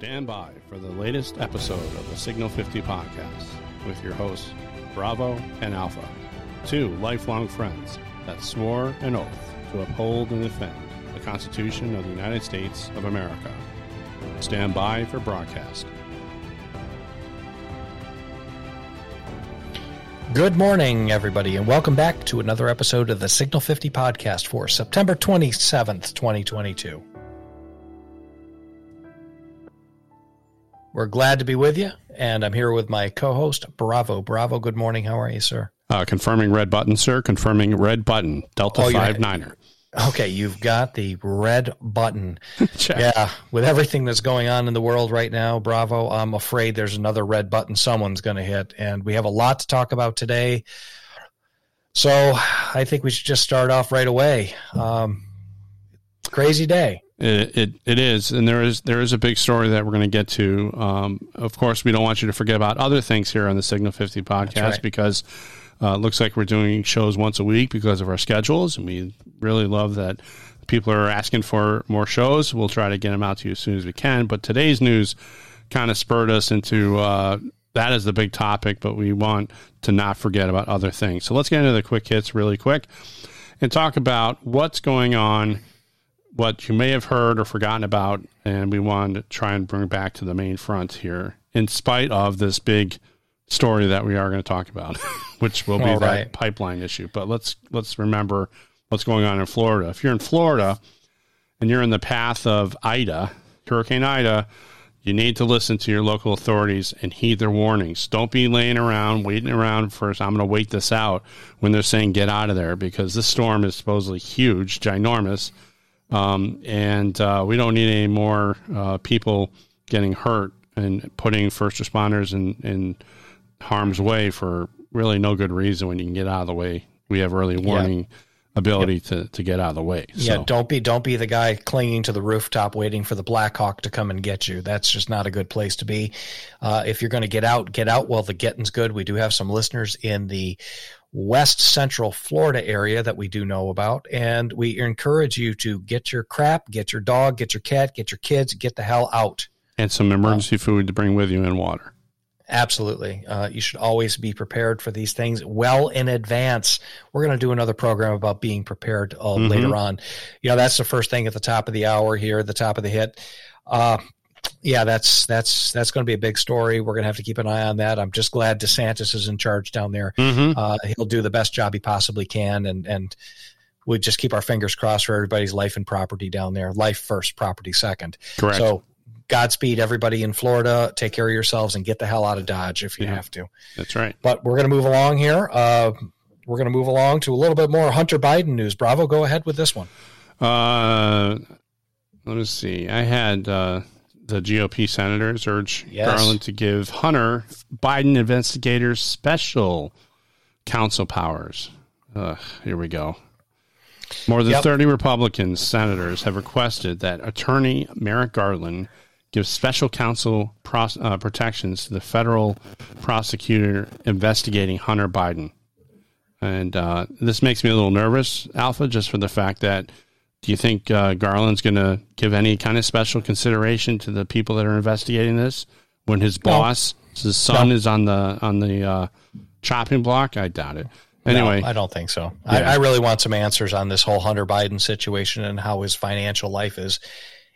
Stand by for the latest episode of the Signal 50 podcast with your hosts, Bravo and Alpha, two lifelong friends that swore an oath to uphold and defend the Constitution of the United States of America. Stand by for broadcast. Good morning, everybody, and welcome back to another episode of the Signal 50 podcast for September 27th, 2022. We're glad to be with you, and I'm here with my co host, Bravo. Bravo, good morning. How are you, sir? Uh, confirming red button, sir. Confirming red button. Delta Oh, 5 had- Niner. Okay, you've got the red button. Yeah, with everything that's going on in the world right now, Bravo, I'm afraid there's another red button someone's going to hit. And we have a lot to talk about today. So I think we should just start off right away. Um, crazy day. It, it it is, and there is there is a big story that we're going to get to. Um, of course, we don't want you to forget about other things here on the Signal Fifty podcast right. because uh, it looks like we're doing shows once a week because of our schedules, and we really love that people are asking for more shows. We'll try to get them out to you as soon as we can. But today's news kind of spurred us into uh, that is the big topic, but we want to not forget about other things. So let's get into the quick hits really quick and talk about what's going on what you may have heard or forgotten about, and we want to try and bring back to the main front here, in spite of this big story that we are going to talk about, which will be All that right. pipeline issue. But let's let's remember what's going on in Florida. If you're in Florida and you're in the path of Ida, Hurricane Ida, you need to listen to your local authorities and heed their warnings. Don't be laying around, waiting around for, I'm going to wait this out when they're saying get out of there because this storm is supposedly huge, ginormous. Um, and uh, we don't need any more uh, people getting hurt and putting first responders in, in harm's way for really no good reason when you can get out of the way. We have early warning ability to, to get out of the way. Yeah, don't be don't be the guy clinging to the rooftop waiting for the Black Hawk to come and get you. That's just not a good place to be. Uh, if you're going to get out, get out while the getting's good. We do have some listeners in the west central Florida area that we do know about, and we encourage you to get your crap, get your dog, get your cat, get your kids, get the hell out. and some emergency food to bring with you and water. Absolutely. Uh, you should always be prepared for these things well in advance. We're going to do another program about being prepared uh, Mhm. later on. You know, that's the first thing at the top of the hour here, at the top of the hit. Uh, yeah, that's that's that's going to be a big story. We're going to have to keep an eye on that. I'm just glad DeSantis is in charge down there. Mm-hmm. Uh, he'll do the best job he possibly can, and and we just keep our fingers crossed for everybody's life and property down there. Life first, property second. Correct. So, Godspeed, everybody in Florida. Take care of yourselves and get the hell out of Dodge if you Yeah. have to. That's right. But we're going to move along here. Uh, we're going to move along to a little bit more Hunter Biden news. Bravo, go ahead with this one. Uh, let me see. I had uh, the GOP senators urge Yes. Garland to give Hunter Biden investigators special counsel powers. Ugh, here we go. More than Yep. 30 Republican senators have requested that Attorney Merrick Garland give special counsel uh, protections to the federal prosecutor investigating Hunter Biden. And uh, this makes me a little nervous, Alpha, just for the fact that do you think uh, Garland's going to give any kind of special consideration to the people that are investigating this when his boss, his son, No. is on the on the uh, chopping block? I doubt it. Anyway, No, I don't think so. I, Yeah. I really want some answers on this whole Hunter Biden situation and how his financial life is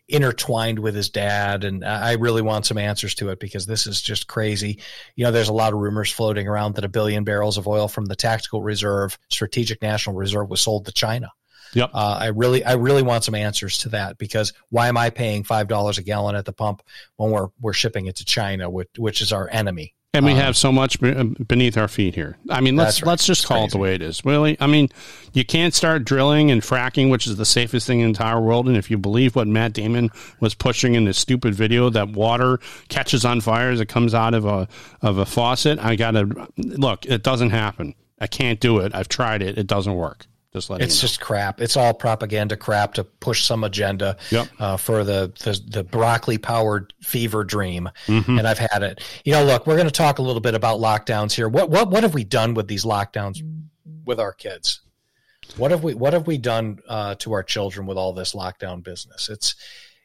intertwined with his dad. And I I really want some answers to it because this is just crazy. You know, there's a lot of rumors floating around that a billion barrels of oil from the Tactical Reserve, Strategic National Reserve, was sold to China. Yep. Uh, I really, I really want some answers to that because why am I paying five dollars a gallon at the pump when we're we're shipping it to China, which, which is our enemy? and we um, have so much uh, beneath our feet here. I mean, let's right. let's just It's call it the way it is. Really, I mean, you can't start drilling and fracking, which is the safest thing in the entire world. And if you believe what Matt Damon was pushing in this stupid video, that water catches on fire as it comes out of a of a faucet, I gotta look. It doesn't happen. I can't do it. I've tried it. It doesn't work. Just let It's just crap. It's all propaganda crap to push some agenda Yep. uh, for the, the the broccoli powered fever dream. Mhm. And I've had it. You know, look, we're going to talk a little bit about lockdowns here. What what what have we done with these lockdowns with our kids? What have we what have we done uh, to our children with all this lockdown business? It's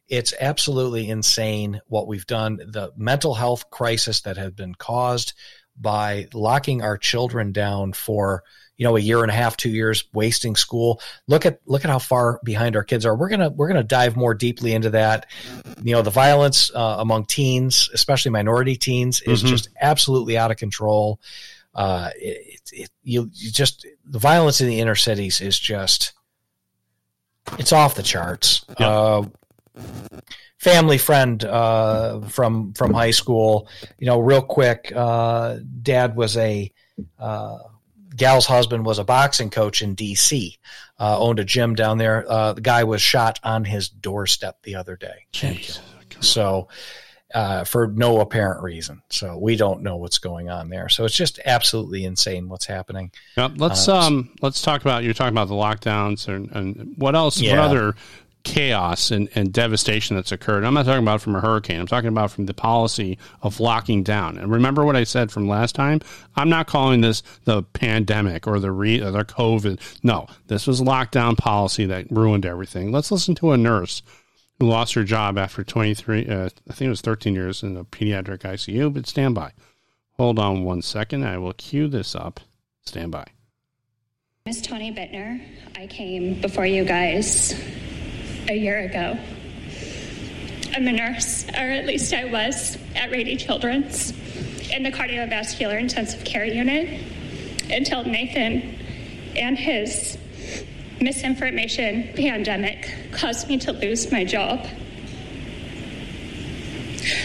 it's absolutely insane what we've done. The mental health crisis that has been caused by locking our children down for you know a year and a half two years wasting school. Look at look at how far behind our kids are. We're gonna we're gonna dive more deeply into that. You know the violence uh, among teens especially minority teens is mm-hmm. just absolutely out of control. Uh, it, it, you, you just the violence in the inner cities is just it's off the charts. Uh, family friend uh, from from high school. You know, real quick, uh, dad was a uh, gal's husband was a boxing coach in D.C. Uh, owned a gym down there. Uh, the guy was shot on his doorstep the other day. Jeez. So. Uh, for no apparent reason, so we don't know what's going on there. So it's just absolutely insane what's happening. Yep. Let's um let's talk about you're talking about the lockdowns and, and what else? Yeah. What other chaos and, and devastation that's occurred. I'm not talking about from a hurricane. I'm talking about from the policy of locking down. And remember what I said from last time? I'm not calling this the pandemic or the re, or the COVID. No, this was lockdown policy that ruined everything. Let's listen to a nurse who lost her job after 23, uh, I think it was 13 years in a pediatric ICU, but stand by. Hold on one second. I will cue this up. Stand by. Miss Tawny Bittner, I came before you guys a year ago. I'm a nurse, or at least I was, at Rady Children's in the cardiovascular intensive care unit until Nathan and his misinformation pandemic caused me to lose my job.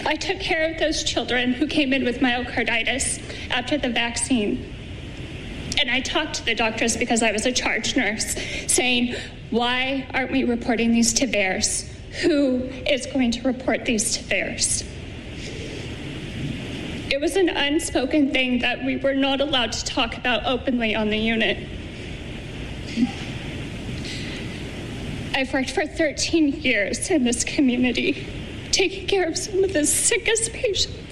I took care of those children who came in with myocarditis after the vaccine. And I talked to the doctors because I was a charge nurse, saying, why aren't we reporting these to VAERS? Who is going to report these to VAERS? It was an unspoken thing that we were not allowed to talk about openly on the unit. I've worked for 13 years in this community, taking care of some of the sickest patients.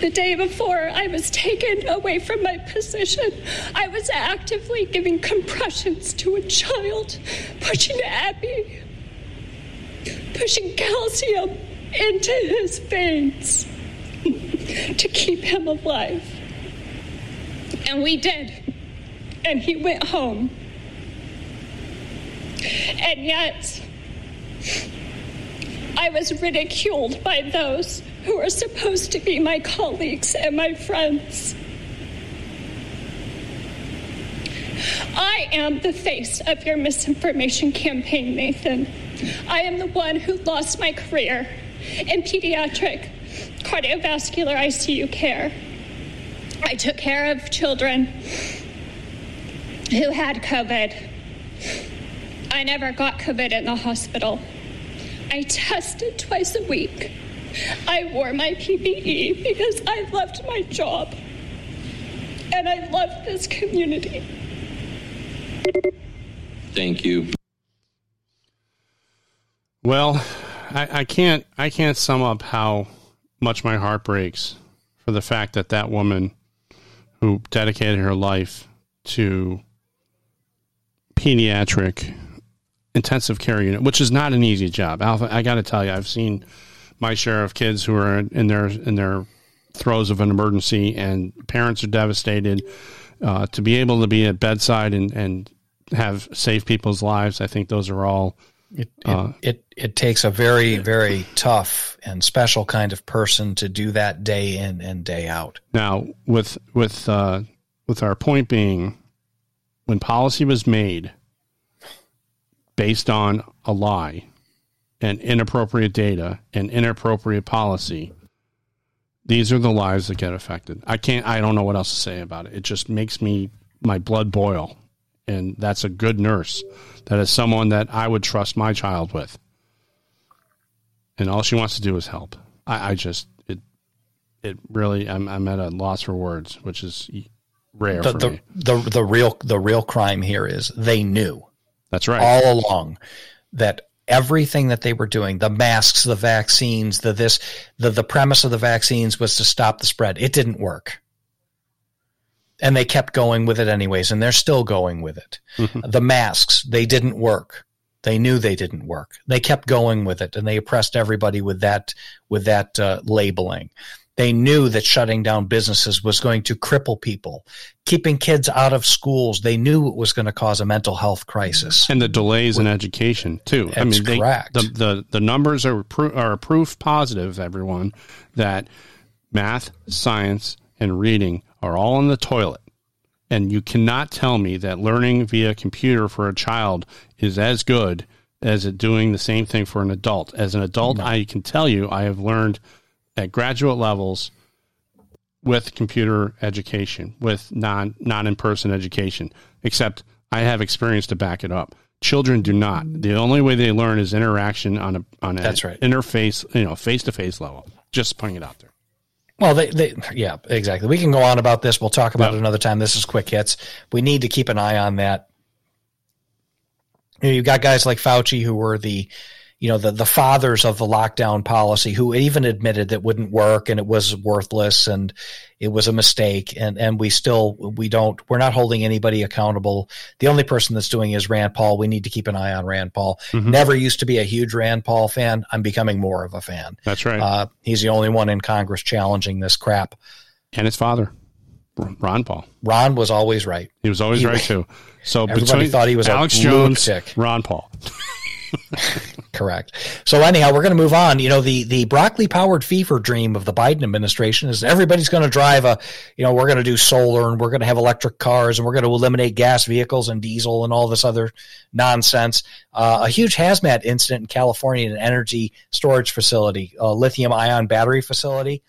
The day before I was taken away from my position, I was actively giving compressions to a child, pushing epi, pushing calcium into his veins to keep him alive. And we did. And he went home. And yet, I was ridiculed by those who are supposed to be my colleagues and my friends. I am the face of your misinformation campaign, Nathan. I am the one who lost my career in pediatric cardiovascular ICU care. I took care of children who had COVID. I never got COVID in the hospital. I tested twice a week. I wore my PPE because I loved my job and I loved this community. Thank you. Well, I, I, can't I can't sum up how much my heart breaks for the fact that that woman who dedicated her life to pediatric intensive care unit, which is not an easy job. Alpha, I got to tell you, I've seen my share of kids who are in their in their throes of an emergency, and parents are devastated. Uh, to be able to be at bedside and, and have save people's lives, I think those are all. It, it, uh, it, it takes a very very tough and special kind of person to do that day in and day out. Now, with with uh, with our point being, when policy was made based on a lie, and inappropriate data and inappropriate policy, these are the lives that get affected. I can't, I don't know what else to say about it. It just makes me, my blood boil. And that's a good nurse. That is someone that I would trust my child with. And all she wants to do is help. I, I just, it, it really, I'm, I'm at a loss for words, which is rare the, for the, me. The, the real, the real crime here is they knew. That's right. All along that everything that they were doing the masks the vaccines the this the the premise of the vaccines was to stop the spread it didn't work and they kept going with it anyways and they're still going with it mm-hmm. the masks they didn't work They knew they didn't work. They kept going with it, and they oppressed everybody with that with that uh, labeling. They knew that shutting down businesses was going to cripple people, keeping kids out of schools. They knew it was going to cause a mental health crisis. And the delays in education too. I mean, they, correct. the, the the numbers are pro- are proof positive. Everyone that math, science, and reading are all in the toilet. And you cannot tell me that learning via computer for a child is as good as it doing the same thing for an adult. As an adult, I can tell you I have learned at graduate levels with computer education, with non non in person education, except I have experience to back it up. Children do not. The only way they learn is interaction on a on a That's right. interface, you know, face to face level. Just putting it out there. Well, they, they, yeah, exactly. We can go on about this. We'll talk about Yep. it another time. This is quick hits. We need to keep an eye on that. You know, you've got guys like Fauci who were the, you know, the, the fathers of the lockdown policy who even admitted that wouldn't work and it was worthless and it was a mistake. And, and we still, we don't, we're not holding anybody accountable. The only person that's doing is Rand Paul. We need to keep an eye on Rand Paul. Never used to be a huge Rand Paul fan. I'm becoming more of a fan. That's right. Uh, he's the only one in Congress challenging this crap. and his father, Ron Paul. Ron was always right. He was always He- right too. So Everybody between thought he was a Alex Jones. Ron Paul. Correct. So anyhow, we're going to move on. You know, the the broccoli powered fever dream of the Biden administration is everybody's going to drive a, you know, we're going to do solar and we're going to have electric cars and we're going to eliminate gas vehicles and diesel and all this other nonsense. Uh, a huge hazmat incident in California, an energy storage facility, a lithium ion battery facility.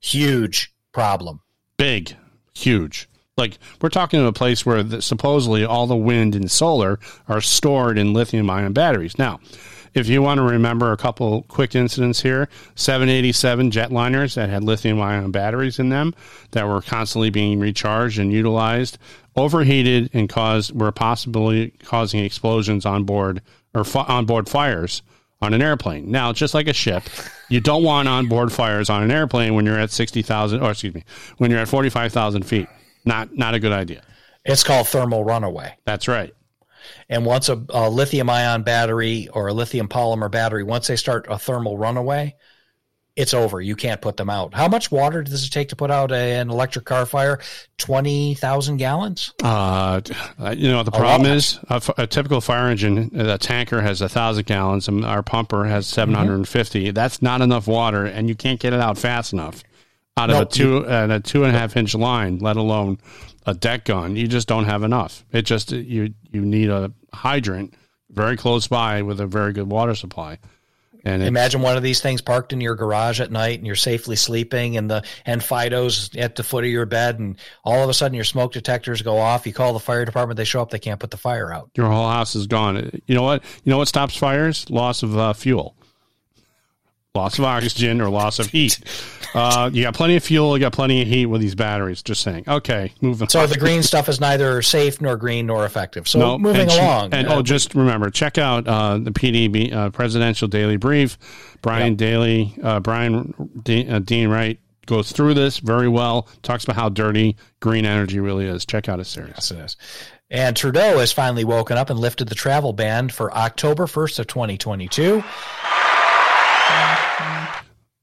Huge problem. big, huge. Like we're talking about a place where the, supposedly all the wind and solar are stored in lithium ion batteries. Now, if you want to remember a couple quick incidents here, 787 jetliners that had lithium ion batteries in them that were constantly being recharged and utilized, overheated and caused were possibly causing explosions on board or fi- on board fires on an airplane. Now, just like a ship, you don't want onboard fires on an airplane when you're at 60,000 or excuse me, when you're at 45,000 feet. Not not a good idea. It's called thermal runaway. That's right. And once a, a lithium ion battery or a lithium polymer battery, once they start a thermal runaway, it's over. You can't put them out. How much water does it take to put out a, an electric car fire? 20,000 gallons? Uh, you know, the problem is a, f- a typical fire engine, a tanker has a thousand gallons and our pumper has 750. That's not enough water and you can't get it out fast enough out of No, a two, and a two and a half inch line, let alone a deck gun. You just don't have enough. It just, you, you need a hydrant very close by with a very good water supply. And Imagine one of these things parked in your garage at night and you're safely sleeping and the and Fido's at the foot of your bed and all of a sudden your smoke detectors go off. You call the fire department, they show up, they can't put the fire out. your whole house is gone. You know what? You know what stops fires? Loss of uh, fuel, loss of oxygen, or loss of heat. Uh, you got plenty of fuel. You got plenty of heat with these batteries. Just saying. Okay, moving. So on. the green stuff is neither safe nor green nor effective. So No, moving and along. and oh, just remember, check out uh, the PDB uh, Presidential Daily Brief. Brian Daly, uh, Brian De- uh, Dean Wright goes through this very well. Talks about how dirty green energy really is. Check out his series. Yes, it is. And Trudeau has finally woken up and lifted the travel ban for October 1st of 2022.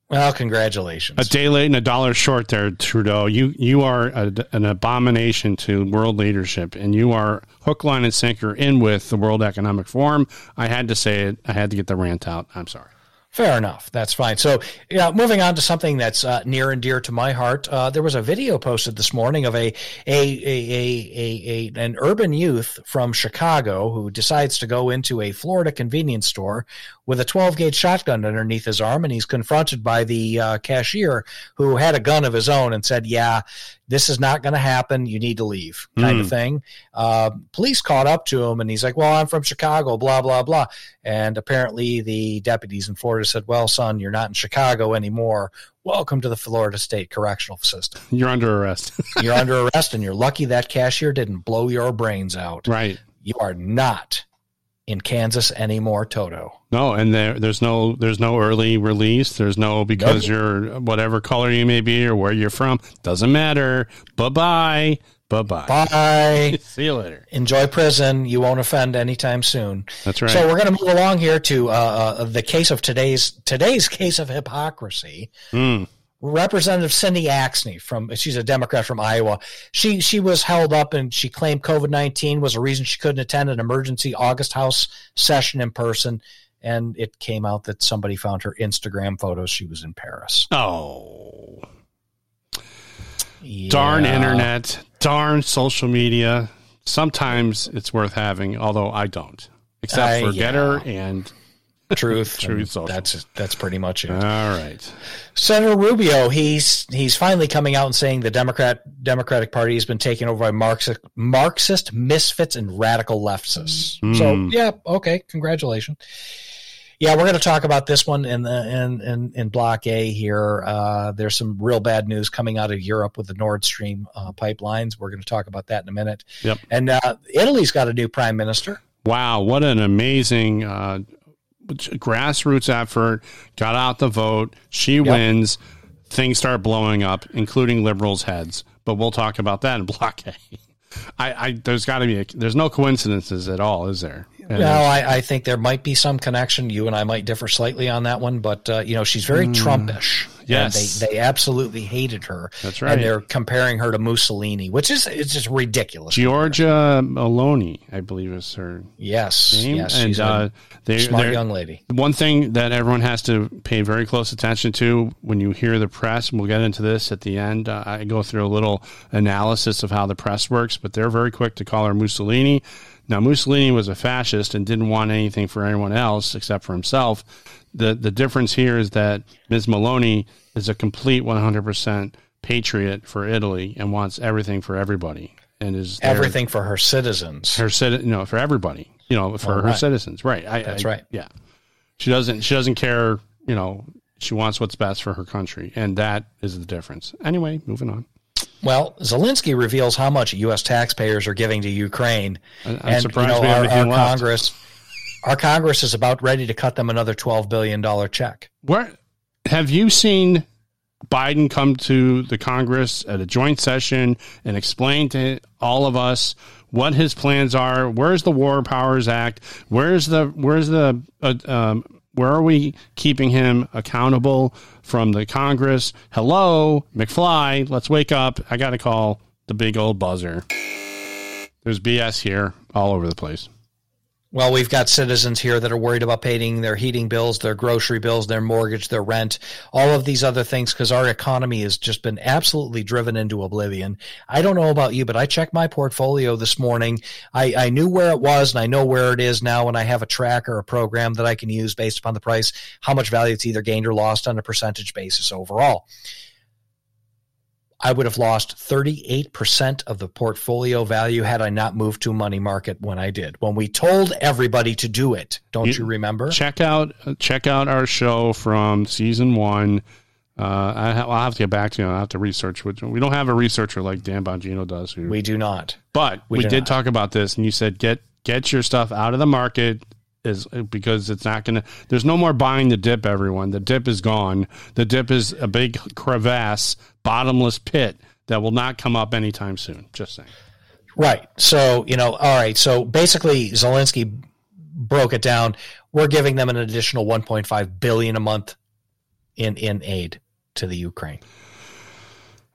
Well, congratulations. A day late and a dollar short there, Trudeau. You you are a, an abomination to world leadership, and you are hook, line, and sinker in with the World Economic Forum. I had to say it. I had to get the rant out. I'm sorry. Fair enough. That's fine. So, yeah, moving on to something that's uh, near and dear to my heart. Uh, there was a video posted this morning of a, a, a, a, a, a an urban youth from Chicago who decides to go into a Florida convenience store with a 12 gauge shotgun underneath his arm, and he's confronted by the uh, cashier who had a gun of his own and said, "Yeah, this is not going to happen. You need to leave," kind of thing. Uh, police caught up to him, and he's like, "Well, I'm from Chicago, blah blah blah." And apparently, the deputies in Florida said, "Well, son, you're not in Chicago anymore. Welcome to the Florida State Correctional System. You're under arrest. You're under arrest, and you're lucky that cashier didn't blow your brains out. right. You are not." In Kansas anymore, Toto. No, and there there's no there's no early release. There's no because you're whatever color you may be or where you're from doesn't matter. Bye bye. Bye bye. Bye. See you later. Enjoy prison. You won't offend anytime soon. That's right. So we're going to move along here to uh, uh, the case of today's today's case of hypocrisy. Mm. Representative Cindy Axne from she's a Democrat from Iowa. She she was held up and she claimed COVID nineteen was a reason she couldn't attend an emergency August House session in person. And it came out that somebody found her Instagram photos. She was in Paris. Oh. Yeah. Darn internet, darn social media. Sometimes it's worth having, although I don't, except Uh, for yeah. Gettr and truth. Truth Social. That's that's pretty much it. all right. Senator Rubio, he's he's finally coming out and saying the Democrat Democratic Party has been taken over by Marxist Marxist misfits and radical leftists. So Hmm. yeah, okay, congratulations. Yeah, we're going to talk about this one in the in in, in Block A here. Uh, there's some real bad news coming out of Europe with the Nord Stream uh, pipelines. We're going to talk about that in a minute. Yep. And uh, Italy's got a new prime minister. Wow, what an amazing uh, grassroots effort. Got out the vote. She wins. Things start blowing up, including liberals' heads. But we'll talk about that in Block A. I, I there's got to be a, there's no coincidences at all, is there? And Well, I, I think there might be some connection. You and I might differ slightly on that one, but uh, you know she's very Trumpish. Hmm. Yes. and they they absolutely hated her. That's right. And they're comparing her to Mussolini, which is it's just ridiculous. Georgia Maloney, I believe is her yes, name. yes, and she's uh, a they, smart they're- young lady. One thing that everyone has to pay very close attention to when you hear the press, and we'll get into this at the end. Uh, I go through a little analysis of how the press works, but they're very quick to call her Mussolini. Now, Mussolini was a fascist and didn't want anything for anyone else except for himself. The the difference here is that Ms. Maloney is a complete 100% patriot for Italy and wants everything for everybody and is there- Everything for her citizens. her citi- no for everybody you know for her right. citizens right I, That's I- right. yeah she doesn't she doesn't care you know she wants what's best for her country and that is the difference anyway moving on Well, Zelensky reveals how much U.S. taxpayers are giving to Ukraine, I'm and surprised you know our, our. Congress, our Congress is about ready to cut them another twelve billion dollar check. where have you seen Biden come to the Congress at a joint session and explain to all of us what his plans are. Where's the War Powers Act? Where's the where's the uh, um, where are we keeping him accountable from the Congress? Hello, McFly, let's wake up. I got to call the big old buzzer. There's BS here all over the place. Well, we've got citizens here that are worried about paying their heating bills, their grocery bills, their mortgage, their rent, all of these other things because our economy has just been absolutely driven into oblivion. I don't know about you, but I checked my portfolio this morning. I, I knew where it was and I know where it is now and I have a track or a program that I can use based upon the price, how much value it's either gained or lost on a percentage basis overall. I would have lost 38% of the portfolio value had I not moved to money market when I did. When we told everybody to do it, don't you, You- remember? check out check out our show from season one. Uh, I ha- I'll have to get back to you. I have to research. Which we don't have a researcher like Dan Bongino does. Who, We do not. but we, we did not. talk about this, and you said get get your stuff out of the market is because it's not going to. There's no more buying the dip. Everyone, the dip is gone. The dip is a big crevasse, bottomless pit that will not come up anytime soon. Just saying. Right. So, you know, all right. So basically Zelensky broke it down. We're giving them an additional 1.5 billion a month in in aid to the Ukraine.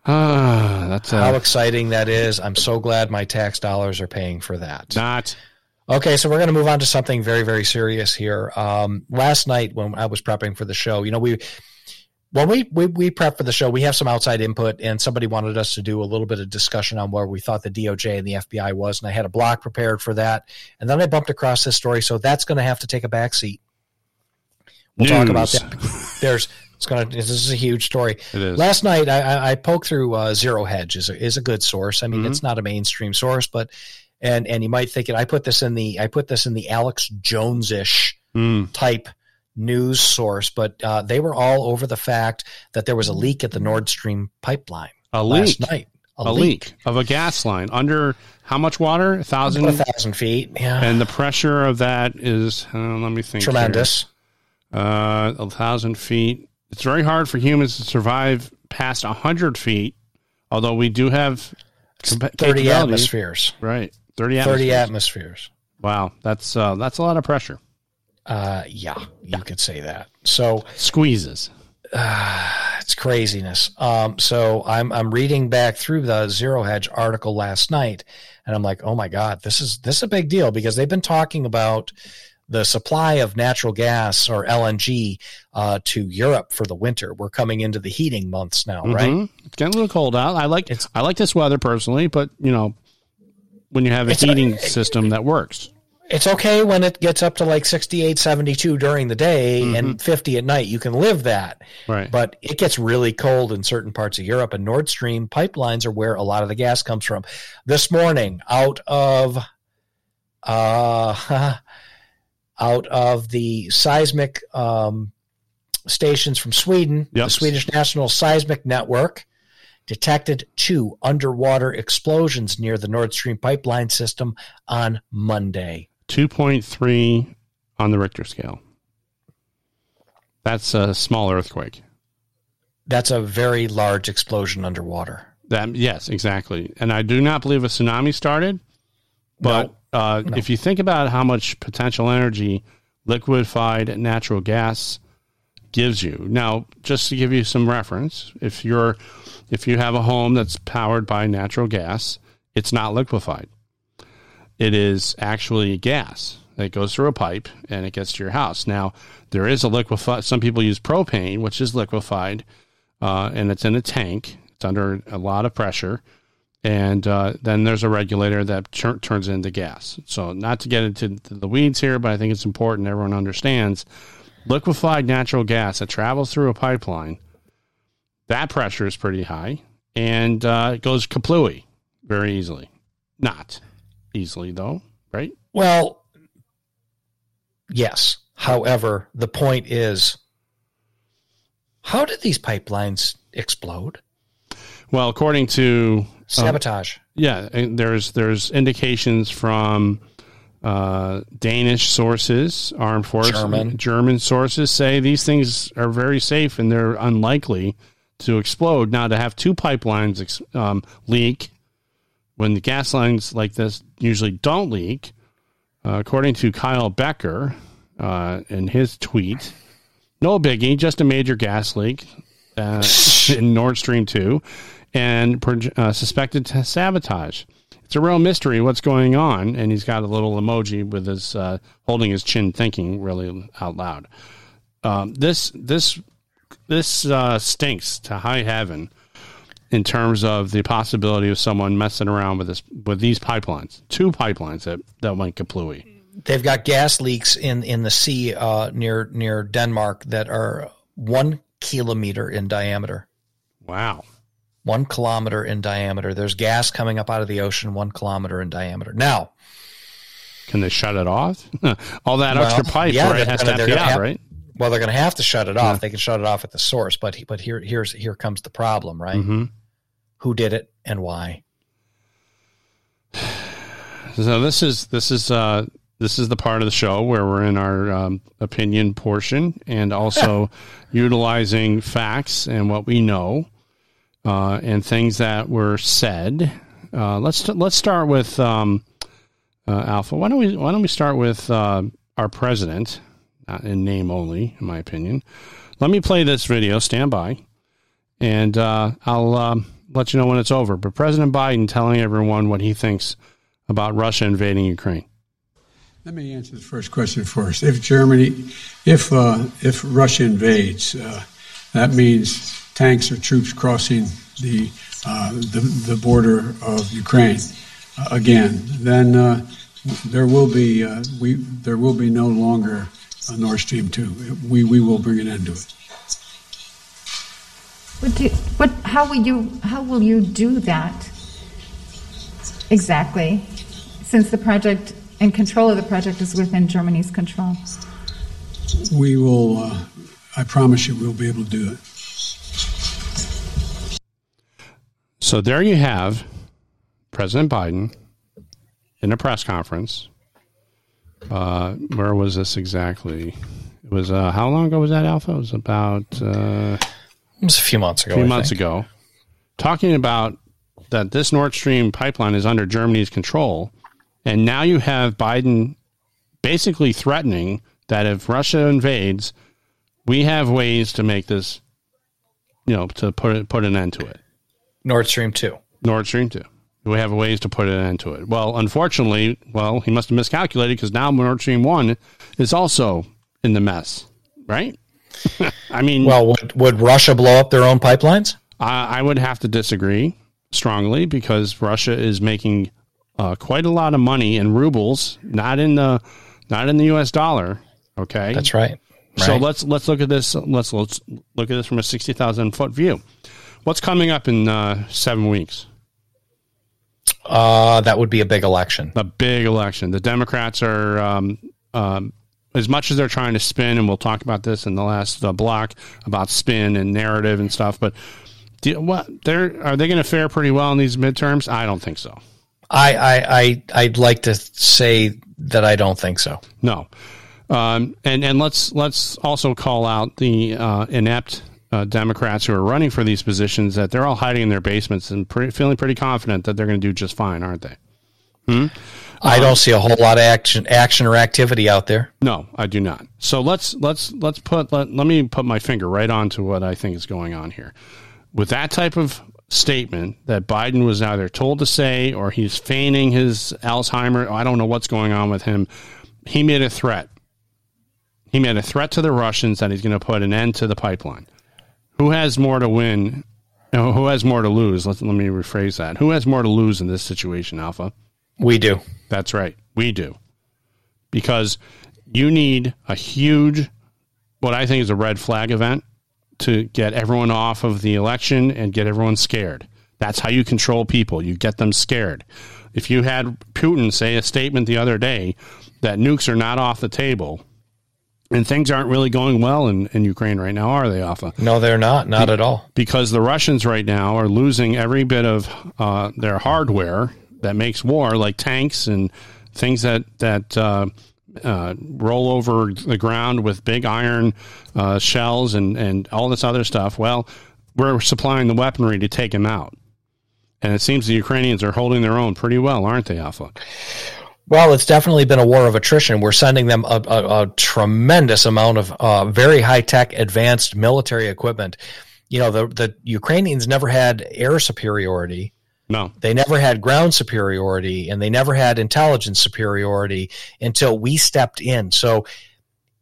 Ah, that's How exciting that is. I'm so glad my tax dollars are paying for that. not. Okay, so we're going to move on to something very, very serious here. Um, last night when I was prepping for the show, you know, we when we, we we prep for the show, we have some outside input, and somebody wanted us to do a little bit of discussion on where we thought the DOJ and the FBI was, and I had a block prepared for that, and then I bumped across this story, so that's going to have to take a back seat. We'll talk about that. There's it's going to this is a huge story. It is. Last night, I, I, I poked through uh, Zero Hedge is a, is a good source. I mean, Mhm. it's not a mainstream source, but and and you might think it. I put this in the I put this in the Alex Jones ish Mm, type news source, but uh, they were all over the fact that there was a leak at the Nord Stream pipeline a last leak. night. a leak of a gas line under how much water? A thousand. a thousand feet. Yeah, And the pressure of that is, uh, let me think. tremendous. Uh, a thousand feet. It's very hard for humans to survive past a hundred feet. Although we do have Compa- 30 capability. atmospheres. Right. 30 30 atmospheres. atmospheres. Wow. That's uh, that's a lot of pressure. Uh, yeah, you could say that. So Squeezes. it's craziness. Um, so I'm I'm reading back through the Zero Hedge article last night, and I'm like, oh my god, this is this is a big deal because they've been talking about the supply of natural gas or LNG uh, to Europe for the winter. We're coming into the heating months now, right? Mhm. It's getting a little cold out. I like It's- I like this weather personally, but you know, when you have a It's a- heating system that works. It's okay when it gets up to like 68, 72 during the day Mm-hmm. and 50 at night. You can live that. Right. but it gets really cold in certain parts of Europe, and Nord Stream pipelines are where a lot of the gas comes from. This morning, out of uh, out of the seismic um, stations from Sweden, Yep. the Swedish National Seismic Network detected two underwater explosions near the Nord Stream pipeline system on Monday. 2.3 on the Richter scale. That's a small earthquake. That's a very large explosion underwater. That yes, exactly. And I do not believe a tsunami started, but uh, No. if you think about how much potential energy liquefied natural gas gives you. Now, just to give you some reference, if you're if you have a home that's powered by natural gas, it's not liquefied. It is actually gas that goes through a pipe and it gets to your house. Now, there is a liquefied. Some people use propane, which is liquefied, uh, and it's in a tank. It's under a lot of pressure, and uh, then there's a regulator that tur- turns into gas. So, not to get into the weeds here, but I think it's important everyone understands liquefied natural gas that travels through a pipeline. That pressure is pretty high, and uh, it goes kaplooey very easily. Not easily though, right? Well, yes. However, the point is how did these pipelines explode? Well, according to Sabotage. Yeah, there's there's indications from uh, Danish sources, armed forces, German. German sources say these things are very safe and they're unlikely to explode. Now, to have two pipelines ex- um, leak when the gas lines like this usually don't leak, uh, according to Kyle Becker uh, in his tweet, no biggie, just a major gas leak uh, in Nord Stream 2 and uh, suspected to sabotage. It's a real mystery what's going on, and he's got a little emoji with his uh, holding his chin, thinking really out loud. Um, this this this uh, stinks to high heaven in terms of the possibility of someone messing around with this with these pipelines, two pipelines that that went kaplooey. They've got gas leaks in, in the sea uh, near near Denmark that are one kilometer in diameter. Wow. One kilometer in diameter. There's gas coming up out of the ocean one kilometer in diameter. Now, Can they shut it off? All that Well, extra pipe, yeah, right, has gonna- to they're empty gonna out, have- right? well, they're going to have to shut it off. Yeah. They can shut it off at the source, but but here here's here comes the problem, right? hmm Who did it and why? So this is this is uh, this is the part of the show where we're in our um, opinion portion and also utilizing facts and what we know uh, and things that were said. Uh, let's let's start with um, uh, Alpha. Why don't we Why don't we start with uh, our president, in name only, in my opinion. Let me play this video. Stand by, and uh, I'll um, let you know when it's over. But President Biden telling everyone what he thinks about Russia invading Ukraine. Let me answer the first question first. If Germany, if uh, if Russia invades, that means tanks or troops crossing the uh, the, the border of Ukraine uh, again. Then uh, there will be uh, we there will be no longer a Nord Stream two. We we will bring an end to it. What do, what, how will you, how will you do that exactly? Since the project and control of the project is within Germany's control. We will. Uh, I promise you, we'll be able to do it. So there you have President Biden in a press conference. Uh, where was this exactly? It was uh, how long ago was that, Alpha? It was about uh, It was a few months ago. a few I months think. ago, talking about that this Nord Stream pipeline is under Germany's control, and now you have Biden basically threatening that if Russia invades, we have ways to make this, you know, to put put an end to it. Nord Stream two. Nord Stream two. We have ways to put an end to it. Well, unfortunately, well, he must have miscalculated because now Nord Stream one is also in the mess, right? I mean, well, would, would Russia blow up their own pipelines? I, I would have to disagree strongly because Russia is making uh, quite a lot of money in rubles, not in the not in the U.S. dollar. Okay, that's right. right. So let's let's look at this. Let's let's look at this from a sixty thousand foot view. What's coming up in uh, seven weeks? Uh, that would be a big election. A big election. The Democrats are, um, um, as much as they're trying to spin, and we'll talk about this in the last uh, block about spin and narrative and stuff. But do, what they're are they going to fare pretty well in these midterms? I don't think so. I, I, I I'd like to say that I don't think so. No, um, and and let's let's also call out the uh, inept uh, Democrats who are running for these positions that they're all hiding in their basements and pre- feeling pretty confident that they're going to do just fine, aren't they? Hmm? I don't see a whole lot of action, action or activity out there. No, I do not. So let's let's let's put let, let me put my finger right onto what I think is going on here. With that type of statement that Biden was either told to say or he's feigning his Alzheimer, I don't know what's going on with him. He made a threat. He made a threat to the Russians that he's going to put an end to the pipeline. Who has more to win? Who has more to lose? Let, let me rephrase that. Who has more to lose in this situation, Alpha? We do. That's right. We do. Because you need a huge, what I think is a red flag event to get everyone off of the election and get everyone scared. That's how you control people. You get them scared. If you had Putin say a statement the other day that nukes are not off the table, and things aren't really going well in, in Ukraine right now, are they, Alpha? No, they're not. Not Be- at all. Because the Russians right now are losing every bit of uh, their hardware that makes war, like tanks and things that that uh, uh, roll over the ground with big iron uh, shells and, and all this other stuff. Well, we're supplying the weaponry to take them out. And it seems the Ukrainians are holding their own pretty well, aren't they, Alpha? Well, it's definitely been a war of attrition. We're sending them a, a, a tremendous amount of uh, very high tech, advanced military equipment. You know, the, the Ukrainians never had air superiority no. They never had ground superiority and they never had intelligence superiority until we stepped in. So,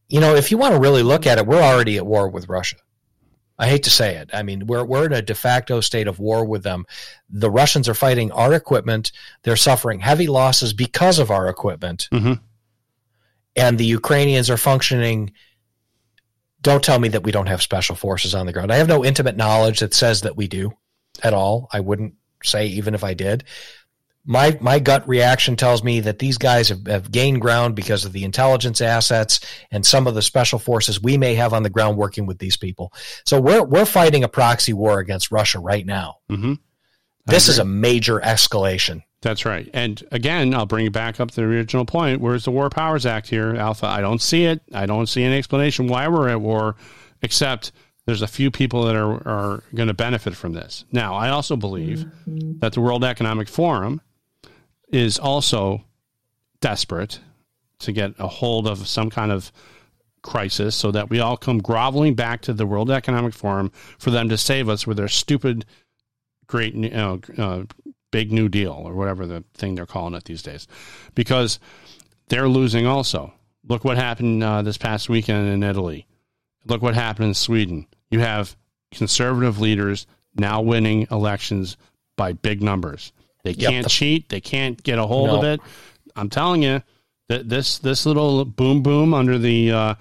you know, if you want to really look at it, we're already at war with Russia. I hate to say it. I mean, we're we're in a de facto state of war with them. The Russians are fighting our equipment. They're suffering heavy losses because of our equipment. Mm-hmm. And the Ukrainians are functioning don't tell me that we don't have special forces on the ground. I have no intimate knowledge that says that we do at all. I wouldn't say, even if I did. My my gut reaction tells me that these guys have, have gained ground because of the intelligence assets and some of the special forces we may have on the ground working with these people. So we're we're fighting a proxy war against Russia right now. Mm-hmm. This is a major escalation. That's right. And again, I'll bring you back up to the original point. Where's the War Powers Act here, Alpha? I don't see it. I don't see any explanation why we're at war, except there's a few people that are, are going to benefit from this. Now, I also believe mm-hmm. that the World Economic Forum is also desperate to get a hold of some kind of crisis so that we all come groveling back to the World Economic Forum for them to save us with their stupid, great, you know, uh, big new deal or whatever the thing they're calling it these days, because they're losing also. Look what happened uh, this past weekend in Italy. Look what happened in Sweden you have conservative leaders now winning elections by big numbers. They can't cheat. They can't get a hold no. of it. I'm telling you that this this little boom boom under the uh,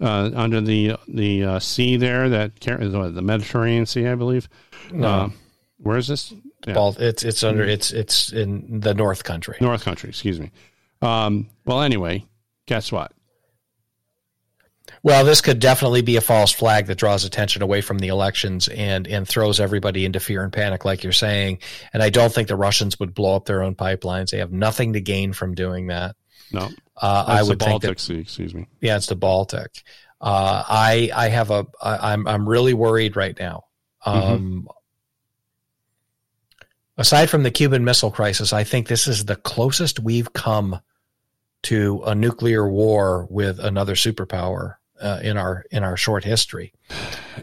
uh, under the the uh, sea there that the Mediterranean Sea, I believe. No. Uh, where is this? Yeah. It's it's under it's it's in the North Country. North Country, excuse me. Um, well, anyway, guess what? Well, this could definitely be a false flag that draws attention away from the elections and and throws everybody into fear and panic, like you're saying. And I don't think the Russians would blow up their own pipelines. They have nothing to gain from doing that. No, uh, I would the think Baltic that, Sea. Excuse me. Yeah, it's the Baltic. Uh, I I have a I, I'm I'm really worried right now. Mm-hmm. Um, mm-hmm. aside from the Cuban Missile Crisis, I think this is the closest we've come to a nuclear war with another superpower uh, in our in our short history.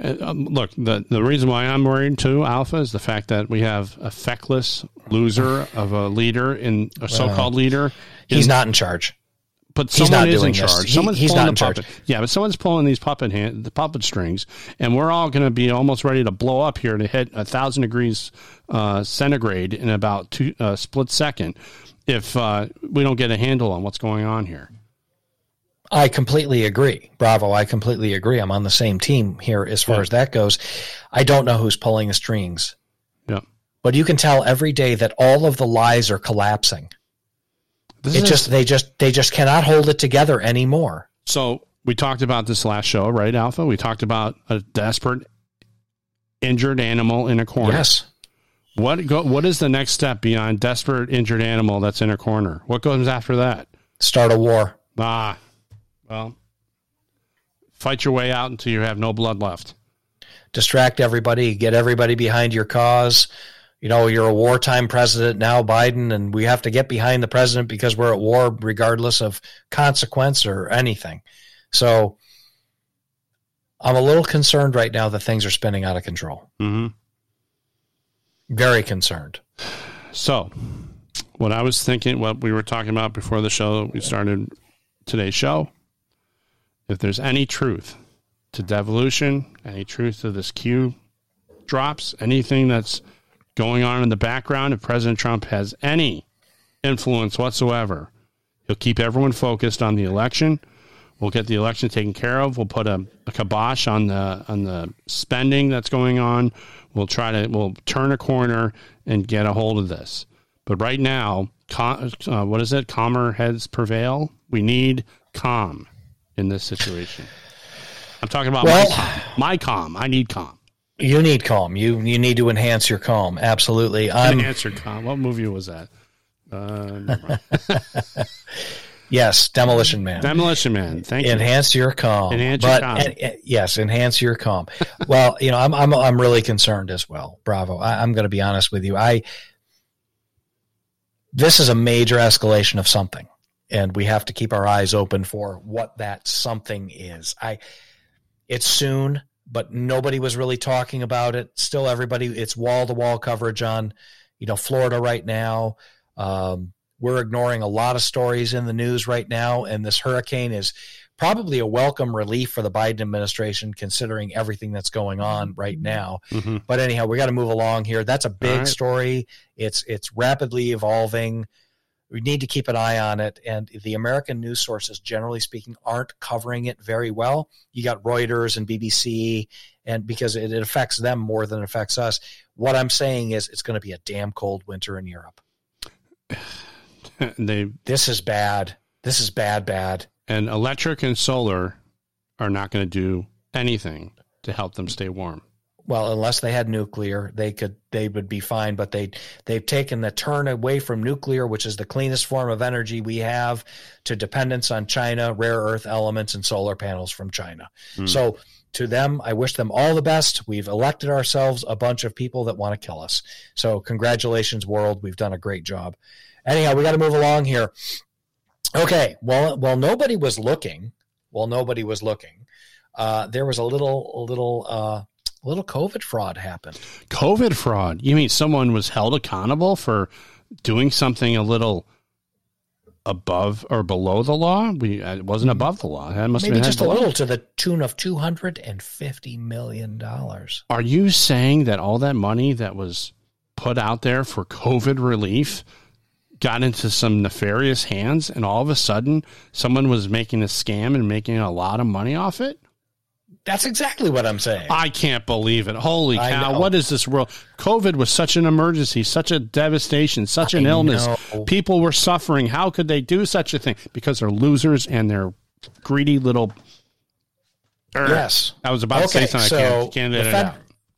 Um, look, the the reason why I'm worried too, Alpha, is the fact that we have a feckless loser of a leader in a so-called leader. He's not in charge. But He's someone not is in this. charge. He- someone's he's pulling not the in puppet. Yeah, but someone's pulling these puppet hand, the puppet strings, and we're all going to be almost ready to blow up here to hit a thousand degrees uh, centigrade in about two uh, split second if uh, we don't get a handle on what's going on here. I completely agree. Bravo. I completely agree. I'm on the same team here as far Yeah. as that goes. I don't know who's pulling the strings, Yeah. but you can tell every day that all of the lies are collapsing. This It is just they just they just cannot hold it together anymore. So we talked about this last show, right, Alpha? We talked about a desperate, injured animal in a corner. Yes. What go, What is the next step beyond desperate, injured animal that's in a corner? What goes after that? Start a war. Ah, well, fight your way out until you have no blood left. distract everybody, get everybody behind your cause. You know, you're a wartime president now, Biden, and we have to get behind the president because we're at war regardless of consequence or anything. So I'm a little concerned right now that things are spinning out of control. hmm Very concerned. So, what I was thinking, what we were talking about before the show, we started today's show. If there's any truth to devolution, any truth to this Q drops, anything that's going on in the background, if President Trump has any influence whatsoever, he'll keep everyone focused on the election. We'll get the election taken care of. We'll put a, a kibosh on the on the spending that's going on. We'll try to we'll turn a corner and get a hold of this. But right now, com, uh, what is it? Calmer heads prevail. We need calm in this situation. I'm talking about Well- my, calm. my calm. I need calm. You need calm. You you need to enhance your calm. Absolutely. I'm Answer calm. What movie was that? Uh, yes, demolition man. Demolition Man. Thank you. enhance your calm. Enhance your calm. and- and- yes, enhance your calm. well, you know, I'm I'm I'm really concerned as well. Bravo. I, I'm going to be honest with you. I this is a major escalation of something, and we have to keep our eyes open for what that something is. I it's soon, but nobody was really talking about it. Still, everybody it's wall to wall coverage on you know Florida right now. Um, we're ignoring a lot of stories in the news right now, and this hurricane is probably a welcome relief for the Biden administration, considering everything that's going on right now. Mhm. But anyhow, we got to move along here. That's a big right. story. It's it's rapidly evolving. We need to keep an eye on it, and the American news sources, generally speaking, aren't covering it very well. You got Reuters and BBC, and because it, it affects them more than it affects us. What I'm saying is, it's going to be a damn cold winter in Europe. they This is bad. This is bad, bad. and electric and solar are not going to do anything to help them stay warm. Well, unless they had nuclear, they could they would be fine. But they they've taken the turn away from nuclear, which is the cleanest form of energy we have, to dependence on China, rare earth elements, and solar panels from China. So to them, I wish them all the best. We've elected ourselves a bunch of people that want to kill us. So congratulations, world. We've done a great job. Anyhow, we got to move along here. Okay. Well, well, nobody was looking. Well, nobody was looking. Uh, there was a little, a little, uh, little COVID fraud happened. COVID fraud. You mean someone was held accountable for doing something a little above or below the law? We uh, it wasn't above the law. That must Maybe have been just a below. little to the tune of two hundred and fifty million dollars. Are you saying that all that money that was put out there for COVID relief got into some nefarious hands and all of a sudden someone was making a scam and making a lot of money off it? That's exactly what I'm saying. I can't believe it. Holy cow. What is this world? COVID was such an emergency, such a devastation, such an I illness. know. People were suffering. How could they do such a thing? Because they're losers and they're greedy little. Yes. I was about to say something. I can't, can't the, Fed-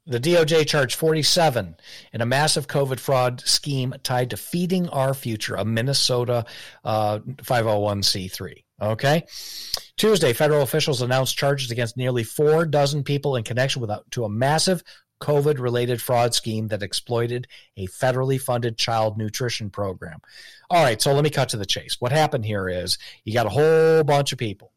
the DOJ charged 47 in a massive COVID fraud scheme tied to Feeding Our Future, a Minnesota uh, 501c3. Okay. Tuesday, federal officials announced charges against nearly four dozen people in connection with a, to a massive COVID related fraud scheme that exploited a federally funded child nutrition program. All right, so let me cut to the chase. What happened here is you got a whole bunch of people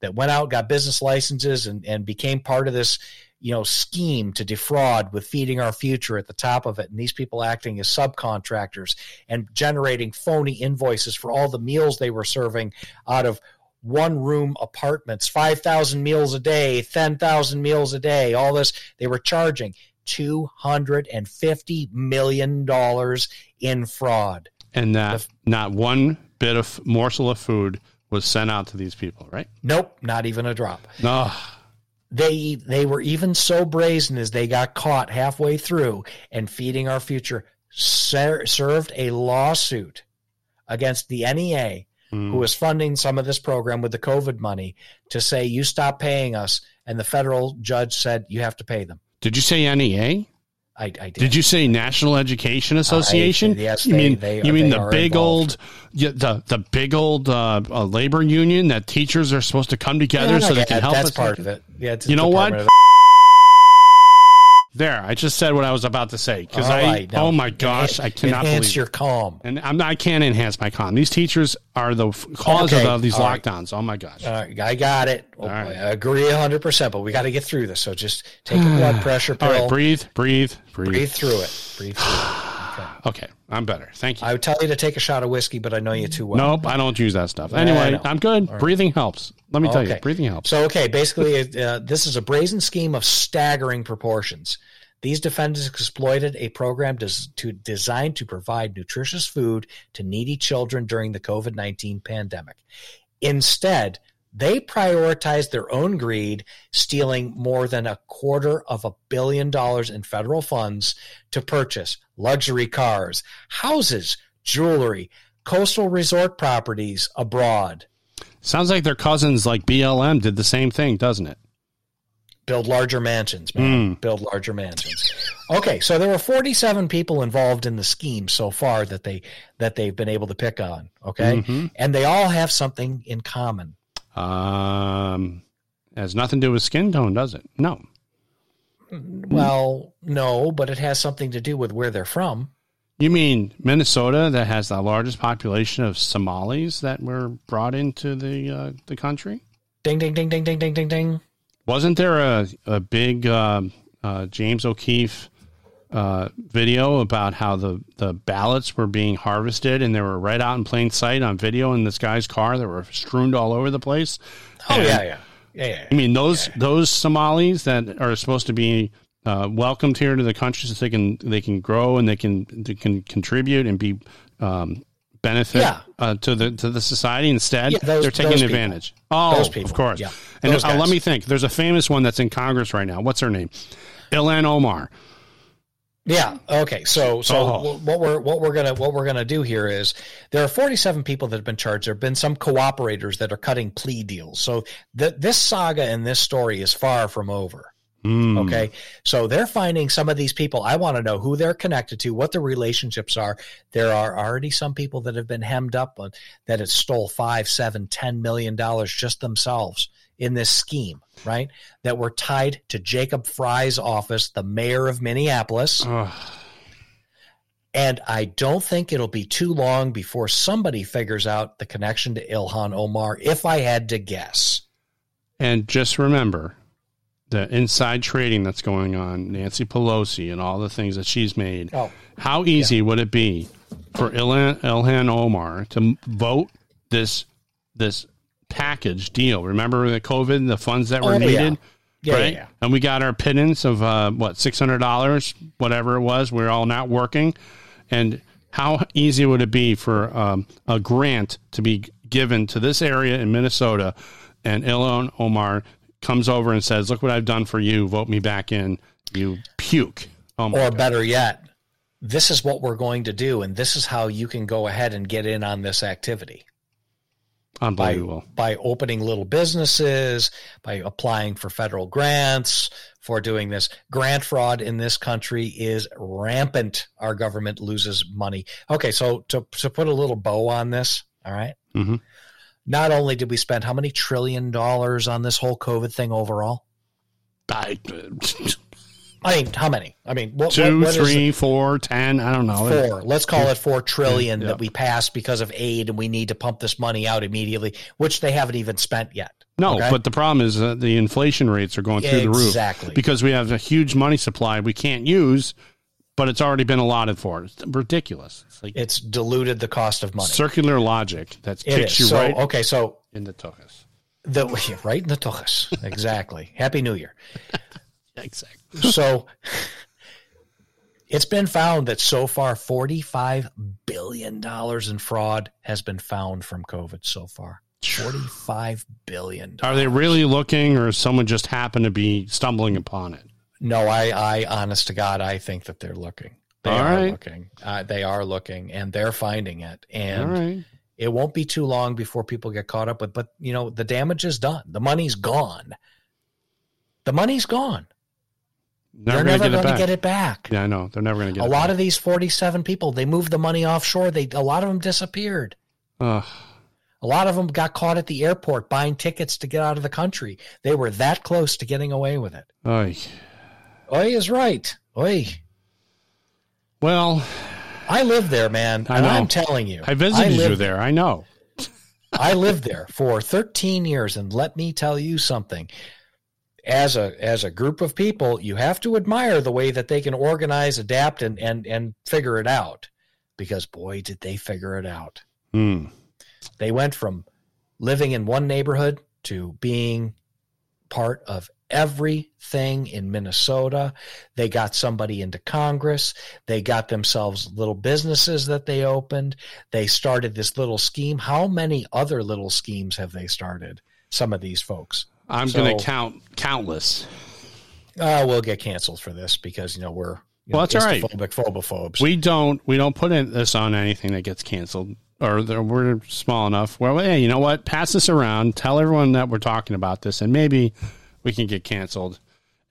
that went out, got business licenses, and, and became part of this you know scheme to defraud with feeding our future at the top of it. And these people acting as subcontractors and generating phony invoices for all the meals they were serving out of one room apartments. 5000 meals a day 10000 meals a day all this. They were charging 250 million dollars in fraud. And that not one bit of morsel of food was sent out to these people right? Nope not even a drop. No they they were even so brazen as they got caught halfway through and feeding our future ser- served a lawsuit against the NEA mm. who was funding some of this program with the COVID money to say you stop paying us and the federal judge said you have to pay them. Did you say NEA? I, I did. did. you say National Education Association? I, yes, you they, mean they, you mean the big involved. old the the big old uh, uh, labor union that teachers are supposed to come together so they can help That's us? part of it. Yeah, You know what? There, I just said what I was about to say because I right, oh my gosh, I cannot enhance believe your it. calm. And I'm not, I can't enhance my calm. These teachers are the f- cause Okay, of, these all right. lockdowns. Oh my gosh. All right, I got it. Oh, right. I agree 100%, but we got to get through this. So just take a blood pressure pill. All right, breathe, breathe, breathe. breathe through it. Breathe through it. Okay. Okay, I'm better. Thank you. I would tell you to take a shot of whiskey, but I know you too well. nope, I don't use that stuff. Anyway, know. I'm good. Breathing helps. Let me tell you, breathing helps. So, okay, basically, uh, this is a brazen scheme of staggering proportions. These defendants exploited a program des- to, designed to provide nutritious food to needy children during the COVID 19 pandemic. Instead, they prioritized their own greed, stealing more than a quarter of a billion dollars in federal funds to purchase luxury cars, houses, jewelry, coastal resort properties abroad. Sounds like their cousins, like BLM, did the same thing, doesn't it? build larger mansions, man. Hmm. Build larger mansions. Okay, so there were 47 people involved in the scheme so far that they that they've been able to pick on. Okay, mm-hmm. and they all have something in common. Um, has nothing to do with skin tone, does it? No. Well, no, but it has something to do with where they're from. You mean Minnesota that has the largest population of Somalis that were brought into the uh, the country? Ding, ding, ding, ding, ding, ding, ding, ding. Wasn't there a a big um uh, James O'Keefe uh, video about how the the ballots were being harvested and they were right out in plain sight on video in this guy's car that were strewn all over the place? Oh And- yeah, yeah, yeah, yeah. I mean those those Somalis that are supposed to be uh, welcomed here to the country so they can they can grow and they can they can contribute and be um, benefit Yeah. uh, to the to the society. Instead, Yeah, those- they're taking people. advantage. Oh, Those people. of course. Yeah. And uh, let me think. There's a famous one that's in Congress right now. What's her name? Ilhan Omar. Yeah. Okay. So so Oh. what we're what we're gonna what we're gonna do here is there are 47 people that have been charged. There have been some cooperators that are cutting plea deals. So th- this saga and this story is far from over. Mm. Okay. So they're finding some of these people. I want to know who they're connected to, what the relationships are. There are already some people that have been hemmed up on that have stole five, seven, ten million dollars just themselves in this scheme, right? That were tied to Jacob Fry's office, the mayor of Minneapolis. Ugh. And I don't think it'll be too long before somebody figures out the connection to Ilhan Omar, if I had to guess. And just remember the inside trading that's going on, Nancy Pelosi and all the things that she's made. Oh, How easy would it be for Ilhan, Ilhan Omar to vote this this package deal? Remember the COVID, the funds that were Oh, needed, Yeah, right? yeah, yeah. And we got our pittance of uh, what six hundred dollars, whatever it was. We're all not working, and how easy would it be for um, a grant to be given to this area in Minnesota? And Ilhan Omar comes over and says, "Look what I've done for you. Vote me back in." You puke. Oh or better yet, this is what we're going to do, and this is how you can go ahead and get in on this activity Unbelievable. by opening little businesses, by applying for federal grants, for doing this. Grant fraud in this country is rampant. Our government loses money. Okay, so to to put a little bow on this, all right? Mhm. Not only did we spend how many trillion dollars on this whole COVID thing overall? I, I mean, how many? I mean, what, Two, what, what three, four, ten. I don't know. four. Let's call it four trillion Yeah. that we passed because of aid, and we need to pump this money out immediately, which they haven't even spent yet. No, Okay? but the problem is that the inflation rates are going through the roof. Exactly. Because we have a huge money supply we can't use, but it's already been allotted for. It's ridiculous. It's like it's diluted the cost of money. circular logic that kicks you So right okay, so in the tuchus. the right in the tuchus. Exactly. Happy New Year. Exactly. So it's been found that so far $45 billion in fraud has been found from COVID so far. $45 billion. Are they really looking, or someone just happened to be stumbling upon it? No, I, I, honest to God, I think that they're looking. They All are right. looking. Uh, they are looking, and they're finding it. And right. it won't be too long before people get caught up with. But you know, the damage is done. The money's gone. The money's gone. Never they're never going to get it back. Yeah, I know. They're never going to get it a lot back. of these 47 people they moved the money offshore they a lot of them disappeared Ugh. a lot of them got caught at the airport buying tickets to get out of the country they were that close to getting away with it Oy. oi is right oi Well, i lived there man I know. i'm telling you I visited you there. I know. i lived there for 13 years and let me tell you something as a as a group of people you have to admire the way that they can organize adapt and and and figure it out because boy did they figure it out Hmm. They went from living in one neighborhood to being part of everything in Minnesota. They got somebody into Congress. They got themselves little businesses that they opened. They started this little scheme. How many other little schemes have they started? Some of these folks. I'm So- going to count countless. Uh, we'll get canceled for this because you know we're you Well, know, that's all right. Phobic phobophobes. We don't we don't put in this on anything that gets canceled or we're small enough. Well, hey, you know what? Pass this around. Tell everyone that we're talking about this, and maybe we can get canceled,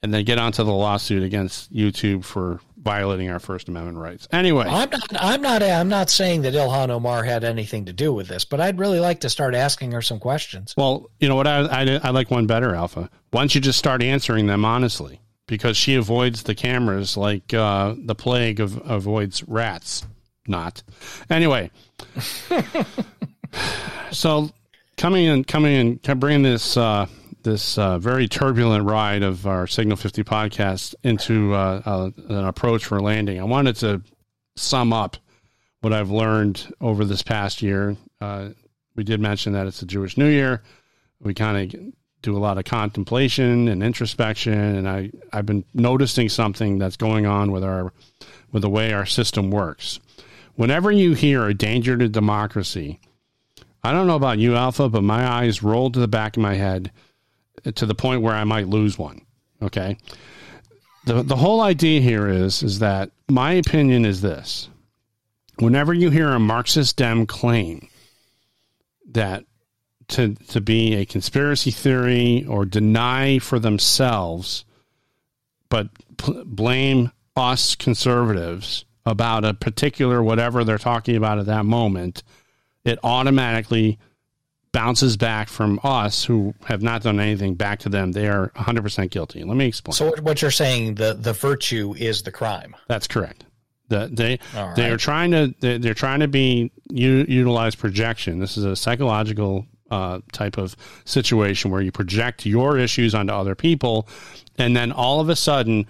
and then get onto the lawsuit against YouTube for violating our First Amendment rights. Anyway, I'm not. I'm not. I'm not saying that Ilhan Omar had anything to do with this, but I'd really like to start asking her some questions. well, you know what? I, I I like one better, Alpha. Why don't you just start answering them honestly? Because she avoids the cameras like uh, the plague of, avoids rats. Not anyway. so coming in, coming in, bringing this uh, this uh, very turbulent ride of our Signal 50 podcast into uh, uh, an approach for landing. I wanted to sum up what I've learned over this past year. Uh, we did mention that it's a Jewish New Year. We kind of do a lot of contemplation and introspection, and I I've been noticing something that's going on with our with the way our system works. Whenever you hear a danger to democracy, I don't know about you, Alpha, but my eyes roll to the back of my head to the point where I might lose one. Okay. The the whole idea here is is that my opinion is this. Whenever you hear a Marxist Dem claim that to to be a conspiracy theory or deny for themselves, but p- blame us conservatives about a particular whatever they're talking about at that moment, it automatically bounces back from us who have not done anything back to them. They are 100% guilty. Let me explain. So what- you're saying the the virtue is the crime. That's correct. The, they All they right. are trying to they- they're trying to be u- utilize projection. This is a psychological uh, type of situation where you project your issues onto other people, and then all of a sudden,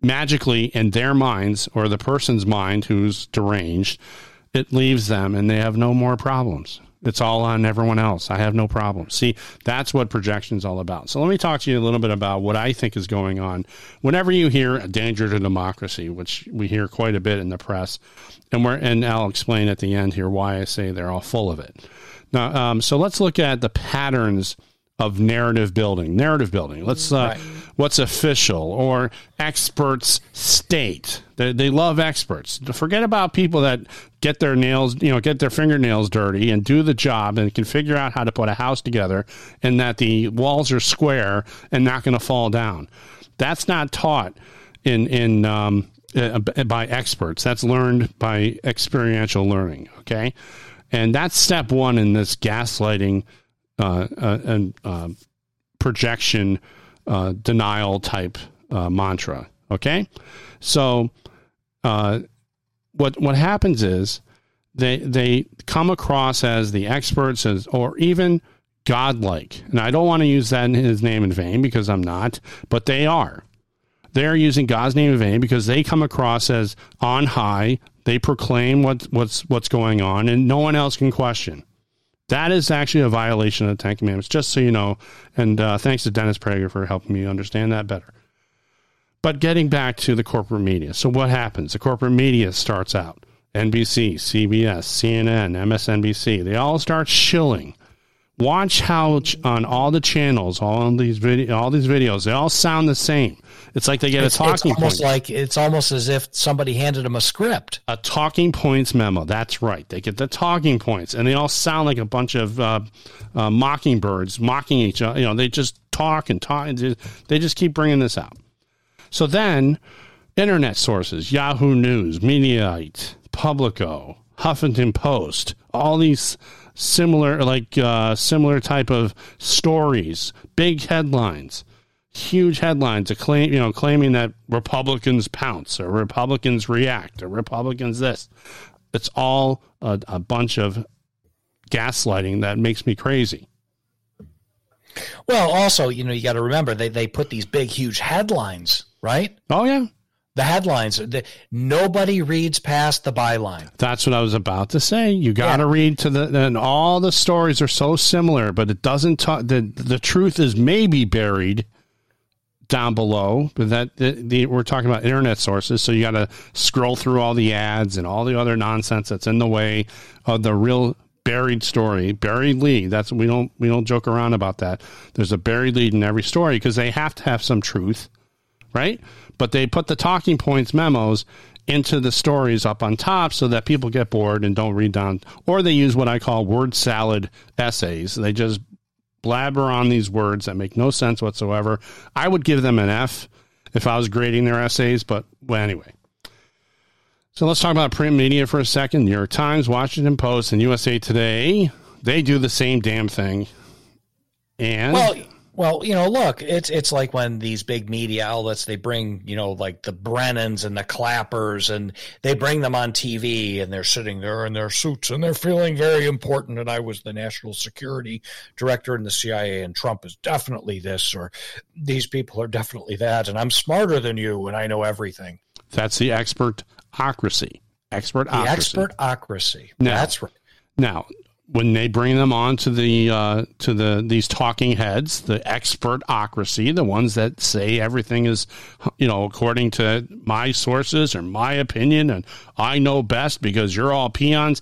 magically in their minds or the person's mind who's deranged, it leaves them and they have no more problems. It's all on everyone else. I have no problem. See, that's what projection is all about. So let me talk to you a little bit about what I think is going on. Whenever you hear a danger to democracy, which we hear quite a bit in the press, and we're and I'll explain at the end here why I say they're all full of it. Now, um, so let's look at the patterns of narrative building. Narrative building. Let's uh, Right. what's official or experts state. They, they love experts. Forget about people that get their nails, you know, get their fingernails dirty and do the job and can figure out how to put a house together and that the walls are square and not going to fall down. That's not taught in in um, uh, by experts. That's learned by experiential learning. Okay, and that's step one in this gaslighting uh, uh, and um projection uh, denial type uh, mantra. Okay, so uh, what what happens is they they come across as the experts as or even godlike, and I don't want to use that in his name in vain because I'm not, but they are. They are using God's name in vain because they come across as on high. They proclaim what, what's what's going on, and no one else can question. That is actually a violation of the Ten Commandments, just so you know. And uh, thanks to Dennis Prager for helping me understand that better. But getting back to the corporate media. So, what happens? The corporate media starts out NBC, CBS, CNN, MSNBC. They all start shilling. Watch how on all the channels, all these video, all these videos, they all sound the same. It's like they get it's, a talking it's almost point. like it's almost as if somebody handed them a script. A talking points memo. That's right. They get the talking points, and they all sound like a bunch of uh, uh, mockingbirds mocking each other. You know, they just talk and talk. And they just keep bringing this out. So then, internet sources, Yahoo News, Mediaite, Publico, Huffington Post, all these similar, like uh, similar type of stories, big headlines huge headlines claim, you know, claiming that Republicans pounce or Republicans react or Republicans this. It's all a, a bunch of gaslighting that makes me crazy. Well, also, you know, you got to remember they, they put these big, huge headlines, right? Oh, yeah. The headlines, the, nobody reads past the byline. That's what I was about to say. You got to yeah. read to the, and all the stories are so similar, but it doesn't talk, the, the truth is maybe buried down below. But that the, the, we're talking about internet sources, so you got to scroll through all the ads and all the other nonsense that's in the way of the real buried story, buried lead. That's we don't we don't joke around about that. There's a buried lead in every story because they have to have some truth, right? But they put the talking points memos into the stories up on top so that people get bored and don't read down or they use what I call word salad essays. They just blabber on these words that make no sense whatsoever. I would give them an F if I was grading their essays, but well, anyway. So let's talk about print media for a second. New York Times, Washington Post, and USA Today, they do the same damn thing. And well, well, you know, look, it's it's like when these big media outlets they bring, you know, like the Brennans and the Clappers, and they bring them on TV, and they're sitting there in their suits, and they're feeling very important. And I was the national security director in the CIA, and Trump is definitely this, or these people are definitely that, and I'm smarter than you, and I know everything. That's the expertocracy. Expertocracy. The expertocracy. Now, That's right. Now, when they bring them on to the uh, to the these talking heads, the expertocracy, the ones that say everything is, you know, according to my sources or my opinion, and I know best because you're all peons.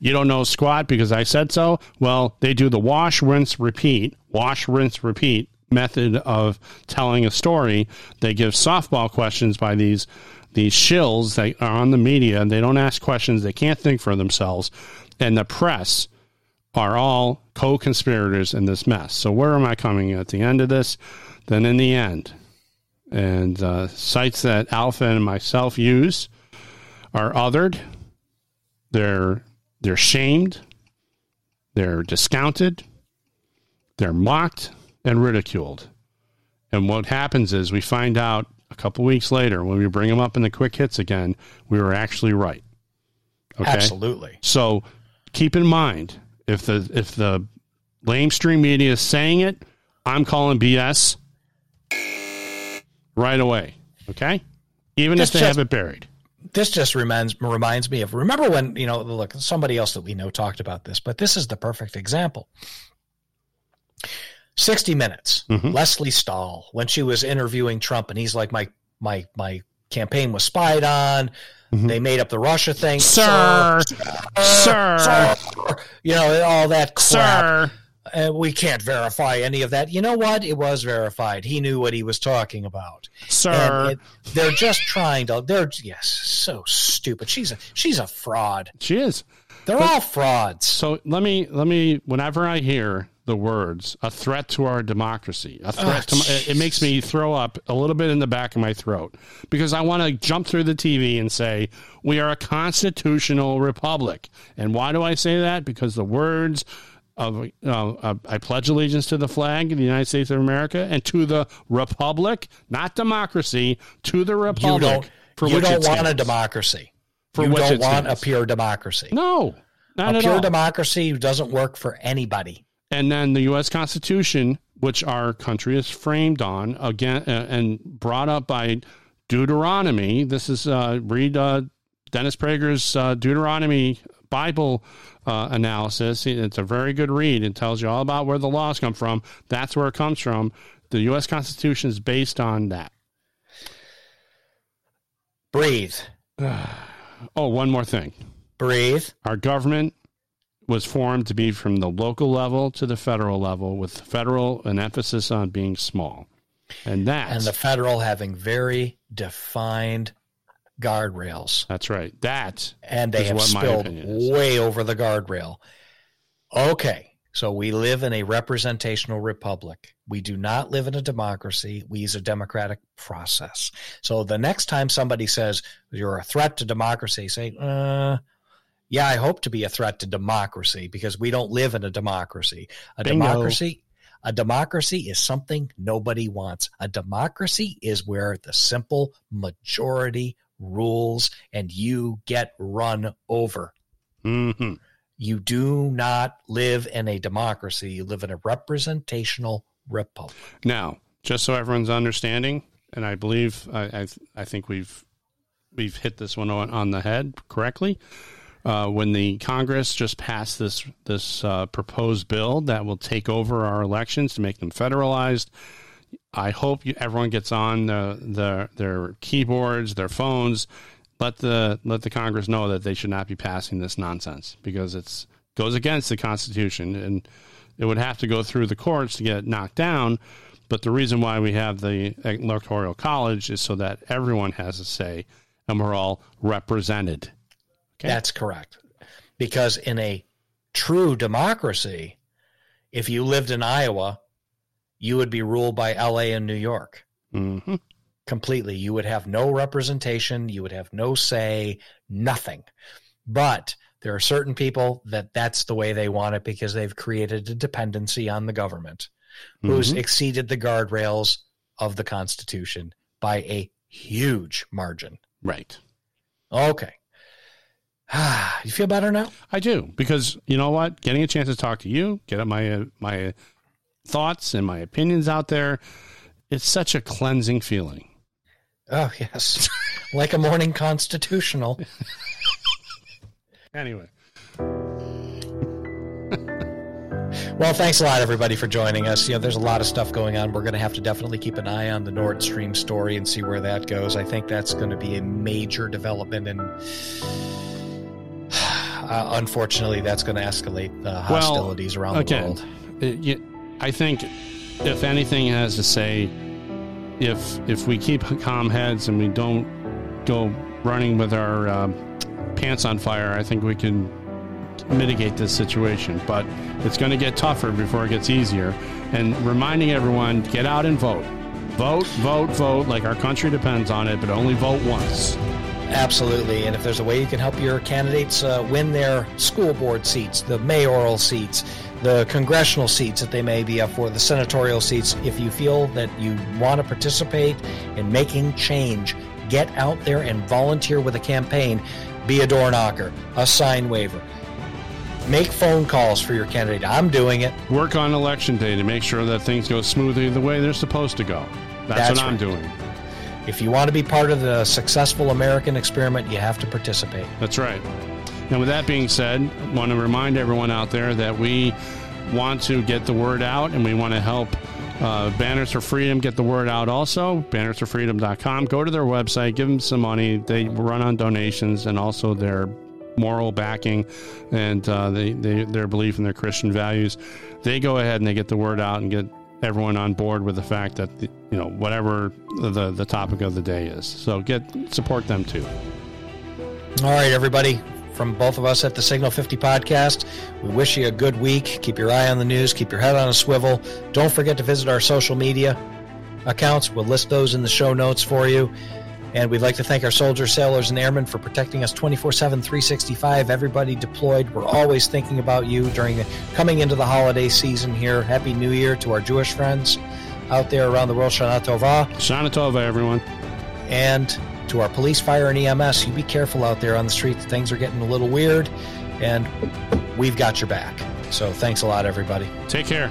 You don't know squat because I said so. Well, they do the wash, rinse, repeat, wash, rinse, repeat method of telling a story. They give softball questions by these these shills that are on the media, and they don't ask questions. They can't think for themselves, and the press are all co conspirators in this mess. So, where am I coming at the end of this? Then, in the end, and uh, sites that Alpha and myself use are othered, they're, they're shamed, they're discounted, they're mocked, and ridiculed. And what happens is we find out a couple weeks later when we bring them up in the quick hits again, we were actually right. Okay? Absolutely. So keep in mind if the if the lamestream media is saying it, I'm calling BS right away. Okay, even this if they just, have it buried. This just reminds reminds me of remember when you know look somebody else that we know talked about this, but this is the perfect example. 60 Minutes, mm-hmm. Lesley Stahl, when she was interviewing Trump, and he's like, my my my campaign was spied on. Mm-hmm. They made up the Russia thing, sir, sir, sir, sir. you know all that crap. Sir. Uh, we can't verify any of that. You know what? It was verified. He knew what he was talking about. Sir, it, they're just trying to. They're yes, so stupid. She's a she's a fraud. She is. They're but, all frauds. So let me let me. Whenever I hear the words "a threat to our democracy," a threat oh, to my, it makes me throw up a little bit in the back of my throat because I want to jump through the TV and say we are a constitutional republic. And why do I say that? Because the words of uh, I pledge allegiance to the flag of the United States of America and to the republic, not democracy, to the republic. You don't, for you which don't want a democracy. For you don't want a pure democracy. No, not a pure all. democracy doesn't work for anybody. And then the U.S. Constitution, which our country is framed on, again uh, and brought up by Deuteronomy. This is uh, read uh, Dennis Prager's uh, Deuteronomy Bible uh, analysis. It's a very good read. It tells you all about where the laws come from. That's where it comes from. The U.S. Constitution is based on that. Breathe. Oh, one more thing. Breathe. Our government was formed to be from the local level to the federal level, with federal an emphasis on being small. And that And the federal having very defined guardrails. That's right. That And they is have spilled way over the guardrail. Okay. So we live in a representational republic. We do not live in a democracy. We use a democratic process. So the next time somebody says you're a threat to democracy, say, uh, yeah, I hope to be a threat to democracy because we don't live in a democracy. A Bingo. democracy, a democracy is something nobody wants. A democracy is where the simple majority rules and you get run over. hmm You do not live in a democracy. You live in a representational republic. Now, just so everyone's understanding, and I believe I I, I think we've we've hit this one on, on the head correctly. Uh, when the Congress just passed this this uh, proposed bill that will take over our elections to make them federalized, I hope you, everyone gets on the, the their keyboards, their phones. Let the let the Congress know that they should not be passing this nonsense because it's goes against the Constitution and it would have to go through the courts to get knocked down. But the reason why we have the electoral college is so that everyone has a say and we're all represented. Okay. That's correct. Because in a true democracy, if you lived in Iowa, you would be ruled by LA and New York hmm completely. You would have no representation, you would have no say, nothing. But there are certain people that that's the way they want it because they've created a dependency on the government who's Mhm. exceeded the guardrails of the Constitution by a huge margin. Right. Okay. you feel better now? I do because you know what? Getting a chance to talk to you, get my uh, my thoughts and my opinions out there, it's such a cleansing feeling. Oh, yes. like a morning constitutional. Anyway, Well, thanks a lot, everybody, for joining us. You know, there's a lot of stuff going on. We're going to have to definitely keep an eye on the Nord Stream story and see where that goes. I think that's going to be a major development, and uh, unfortunately, that's going to escalate the hostilities around the world. it- you- I think if anything has to say, if if we keep calm heads and we don't go running with our um, pants on fire, I think we can mitigate this situation. But it's going to get tougher before it gets easier. And reminding everyone, get out and vote. Vote, vote, vote, like our country depends on it, but only vote once. Absolutely. And if there's a way you can help your candidates uh, win their school board seats, the mayoral seats, the congressional seats that they may be up for, the senatorial seats, if you feel that you want to participate in making change, get out there and volunteer with a campaign. Be a door knocker, a sign waver. Make phone calls for your candidate. I'm doing it. Work on election day to make sure that things go smoothly the way they're supposed to go. That's, That's what I'm doing. If you want to be part of the successful American experiment, you have to participate. That's right. And with that being said, I want to remind everyone out there that we want to get the word out and we want to help uh, Banners for Freedom get the word out also. Bannersforfreedom.com. Go to their website, give them some money. They run on donations and also their moral backing and uh, they, they, their belief in their Christian values. They go ahead and they get the word out and get everyone on board with the fact that, you know, whatever the, the topic of the day is. So get support them too. All right, everybody. From both of us at the Signal 50 podcast, we wish you a good week. Keep your eye on the news, keep your head on a swivel. Don't forget to visit our social media accounts. We'll list those in the show notes for you. And we'd like to thank our soldiers, sailors, and airmen for protecting us 24 7, 365. Everybody deployed. We're always thinking about you during the, coming into the holiday season here. Happy New Year to our Jewish friends out there around the world. Shana Tova. Shana Tova, everyone. And to our police, fire, and EMS, you be careful out there on the streets. Things are getting a little weird, and we've got your back. So thanks a lot, everybody. Take care.